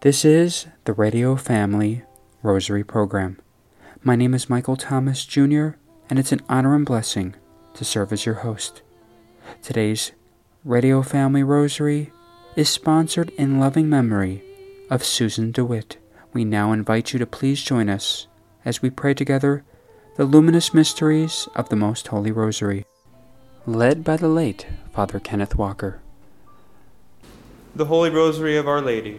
This is the Radio Family Rosary Program. My name is Michael Thomas Jr., and it's an honor and blessing to serve as your host. Today's Radio Family Rosary is sponsored in loving memory of Susan DeWitt. We now invite you to please join us as we pray together the luminous mysteries of the Most Holy Rosary, led by the late Father Kenneth Walker. The Holy Rosary of Our Lady,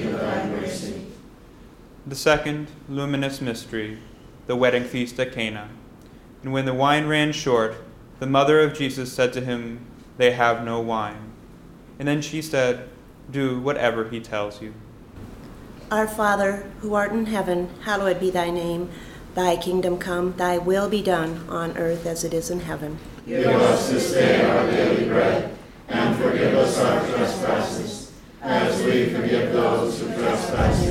The second luminous mystery, the wedding feast at Cana. And when the wine ran short, the mother of Jesus said to him, They have no wine. And then she said, Do whatever he tells you. Our Father, who art in heaven, hallowed be thy name. Thy kingdom come, thy will be done, on earth as it is in heaven. Give us this day our daily bread, and forgive us our trespasses, as we forgive those who trespass against us.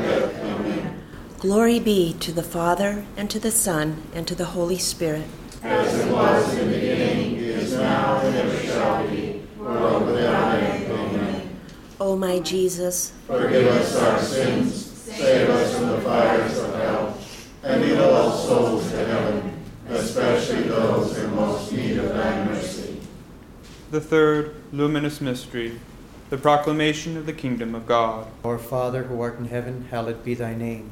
Amen. Glory be to the Father, and to the Son, and to the Holy Spirit. As it was in the beginning, is now, and ever shall be, world without end. Amen. O my Jesus, Forgive us our sins, save us from the fires of hell, and lead all souls to heaven, especially those in most need of thy mercy. The third luminous mystery, the proclamation of the kingdom of God. Our Father who art in heaven, hallowed be thy name.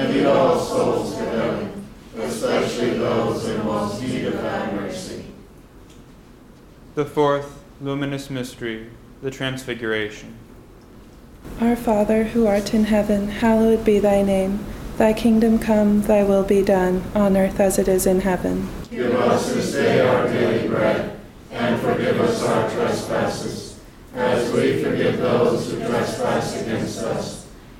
and lead all souls to heaven, especially those in most need of thy mercy. The fourth luminous mystery, the Transfiguration. Our Father, who art in heaven, hallowed be thy name. Thy kingdom come, thy will be done, on earth as it is in heaven. Give us this day our daily bread, and forgive us our trespasses, as we forgive those who trespass against us.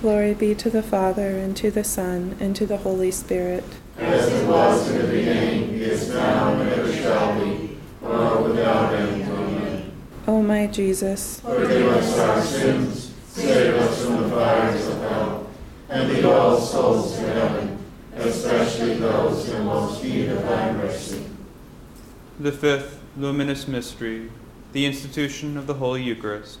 Glory be to the Father, and to the Son, and to the Holy Spirit. As it was in the beginning, is now, and ever shall be, world without end. Amen. O my Jesus, Forgive us our sins, save us from the fires of hell, and lead all souls to heaven, especially those in most need of thy mercy. The fifth luminous mystery, the institution of the Holy Eucharist.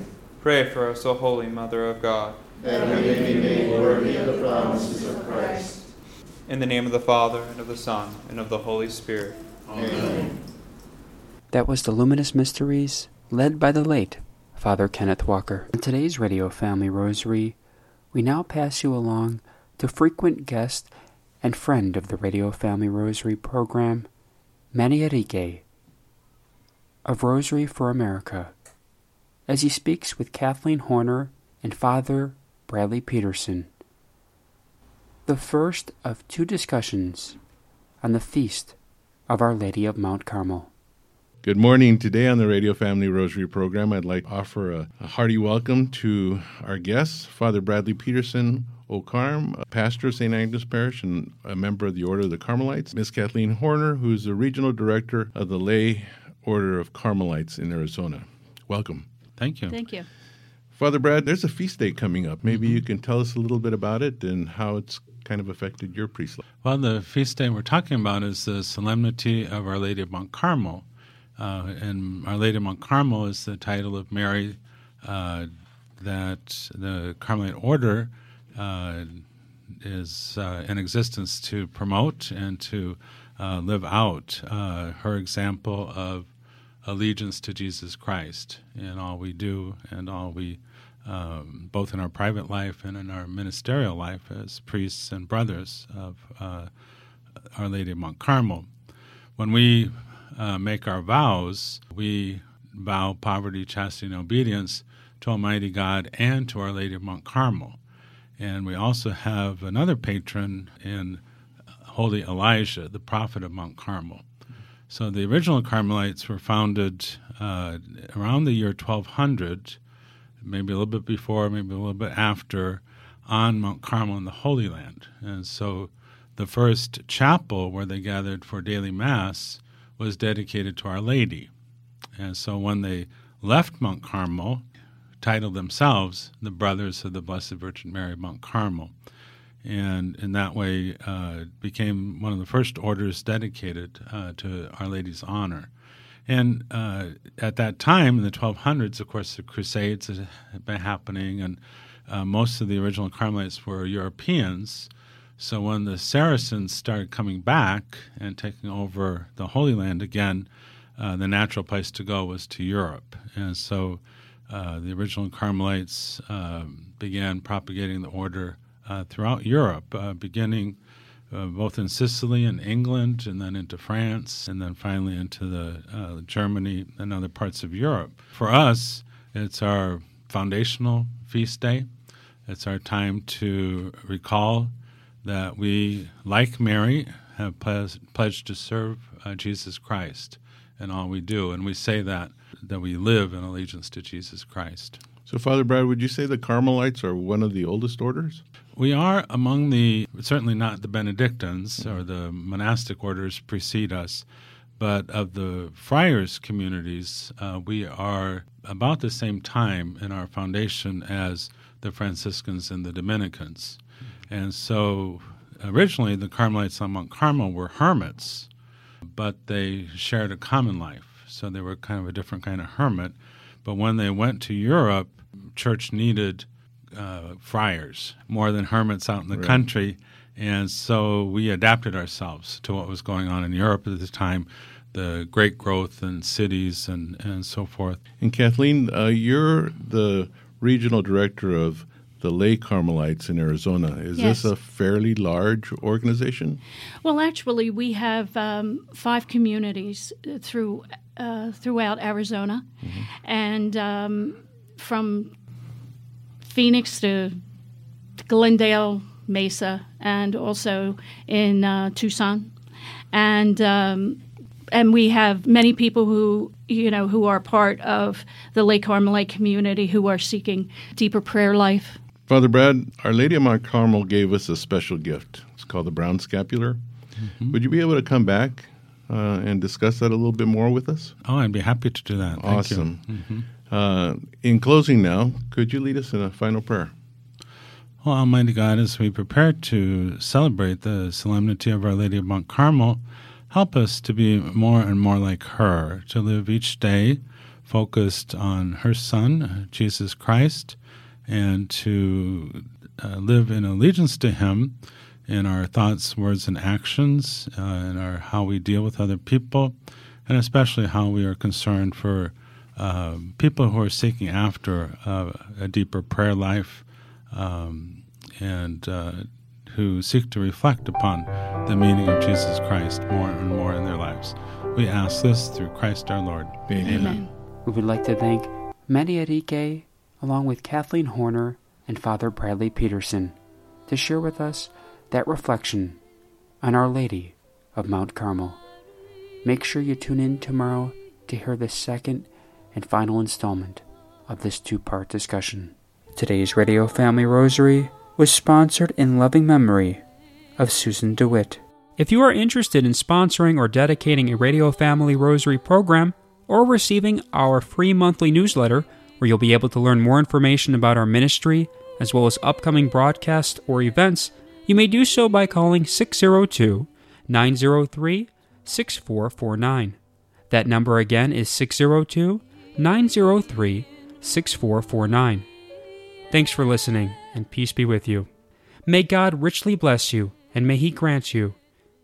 pray for us, O Holy Mother of God. that we may be made worthy of the promises of Christ. In the name of the Father, and of the Son, and of the Holy Spirit. Amen. That was the Luminous Mysteries, led by the late Father Kenneth Walker. In today's Radio Family Rosary, we now pass you along to frequent guest and friend of the Radio Family Rosary program, Manny Enrique of Rosary for America, as he speaks with Kathleen Horner and Father Bradley Peterson. The first of two discussions on the feast of Our Lady of Mount Carmel. Good morning. Today on the Radio Family Rosary program, I'd like to offer a, a hearty welcome to our guests, Father Bradley Peterson O'Carm, pastor of St. Agnes Parish and a member of the Order of the Carmelites, Miss Kathleen Horner, who's the regional director of the Lay Order of Carmelites in Arizona. Welcome. Thank you. Thank you. Father Brad, there's a feast day coming up. Maybe you can tell us a little bit about it and how it's kind of affected your priest life. Well, the feast day we're talking about is the Solemnity of Our Lady of Mount Carmel. Uh, and Our Lady of Mount Carmel is the title of Mary uh, that the Carmelite order uh, is uh, in existence to promote and to uh, live out uh, her example of allegiance to Jesus Christ in all we do and all we, um, both in our private life and in our ministerial life as priests and brothers of uh, Our Lady of Mount Carmel. When we uh, make our vows, we vow poverty, chastity, and obedience to Almighty God and to Our Lady of Mount Carmel. And we also have another patron in Holy Elijah, the prophet of Mount Carmel. So the original Carmelites were founded uh, around the year 1200, maybe a little bit before, maybe a little bit after, on Mount Carmel in the Holy Land. And so the first chapel where they gathered for daily Mass was dedicated to Our Lady. And so when they left Mount Carmel, titled themselves the Brothers of the Blessed Virgin Mary of Mount Carmel and in that way uh, became one of the first orders dedicated uh, to Our Lady's honor. And uh, at that time, in the 1200s, of course, the Crusades had been happening, and uh, most of the original Carmelites were Europeans. So when the Saracens started coming back and taking over the Holy Land again, uh, the natural place to go was to Europe. And so uh, the original Carmelites um, began propagating the order uh, throughout Europe, uh, beginning uh, both in Sicily and England, and then into France, and then finally into the uh, Germany and other parts of Europe. For us, it's our foundational feast day. It's our time to recall that we, like Mary, have pledged to serve Jesus Christ in all we do, and we say that that we live in allegiance to Jesus Christ. So, Father Brad, would you say the Carmelites are one of the oldest orders? We are among the, certainly not the Benedictines or the monastic orders precede us, but of the friars communities, uh, we are about the same time in our foundation as the Franciscans and the Dominicans. And so originally the Carmelites on Mount Carmel were hermits, but they shared a common life. So they were kind of a different kind of hermit. But when they went to Europe, church needed uh, friars more than hermits out in the right. country. And so we adapted ourselves to what was going on in Europe at the time, the great growth in cities and, and so forth. And Kathleen, uh, you're the regional director of the lay Carmelites in Arizona. Is yes. this a fairly large organization? Well, actually, we have um, five communities through uh, throughout Arizona, mm-hmm. and um, from Phoenix to Glendale, Mesa, and also in uh, Tucson, and um, and we have many people who you know who are part of the Lay Carmelite community who are seeking deeper prayer life. Father Brad, Our Lady of Mount Carmel gave us a special gift. It's called the Brown Scapular. Mm-hmm. Would you be able to come back uh, and discuss that a little bit more with us? Oh, I'd be happy to do that. Awesome. Uh, in closing now, could you lead us in a final prayer? Well, Almighty God, as we prepare to celebrate the solemnity of Our Lady of Mount Carmel, help us to be more and more like her, to live each day focused on her Son, Jesus Christ, and to uh, live in allegiance to Him in our thoughts, words, and actions, uh, in our how we deal with other people, and especially how we are concerned for um, people who are seeking after uh, a deeper prayer life um, and uh, who seek to reflect upon the meaning of Jesus Christ more and more in their lives. We ask this through Christ our Lord. Amen. Amen. We would like to thank Manny Enrique, along with Kathleen Horner and Father Bradley Peterson, to share with us that reflection on Our Lady of Mount Carmel. Make sure you tune in tomorrow to hear the second and final installment of this two part discussion. Today's Radio Family Rosary was sponsored in loving memory of Susan DeWitt. If you are interested in sponsoring or dedicating a Radio Family Rosary program or receiving our free monthly newsletter, where you'll be able to learn more information about our ministry as well as upcoming broadcasts or events, you may do so by calling 602 903 6449. That number again is 602 903 6449. Thanks for listening, and peace be with you. May God richly bless you, and may He grant you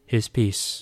His peace.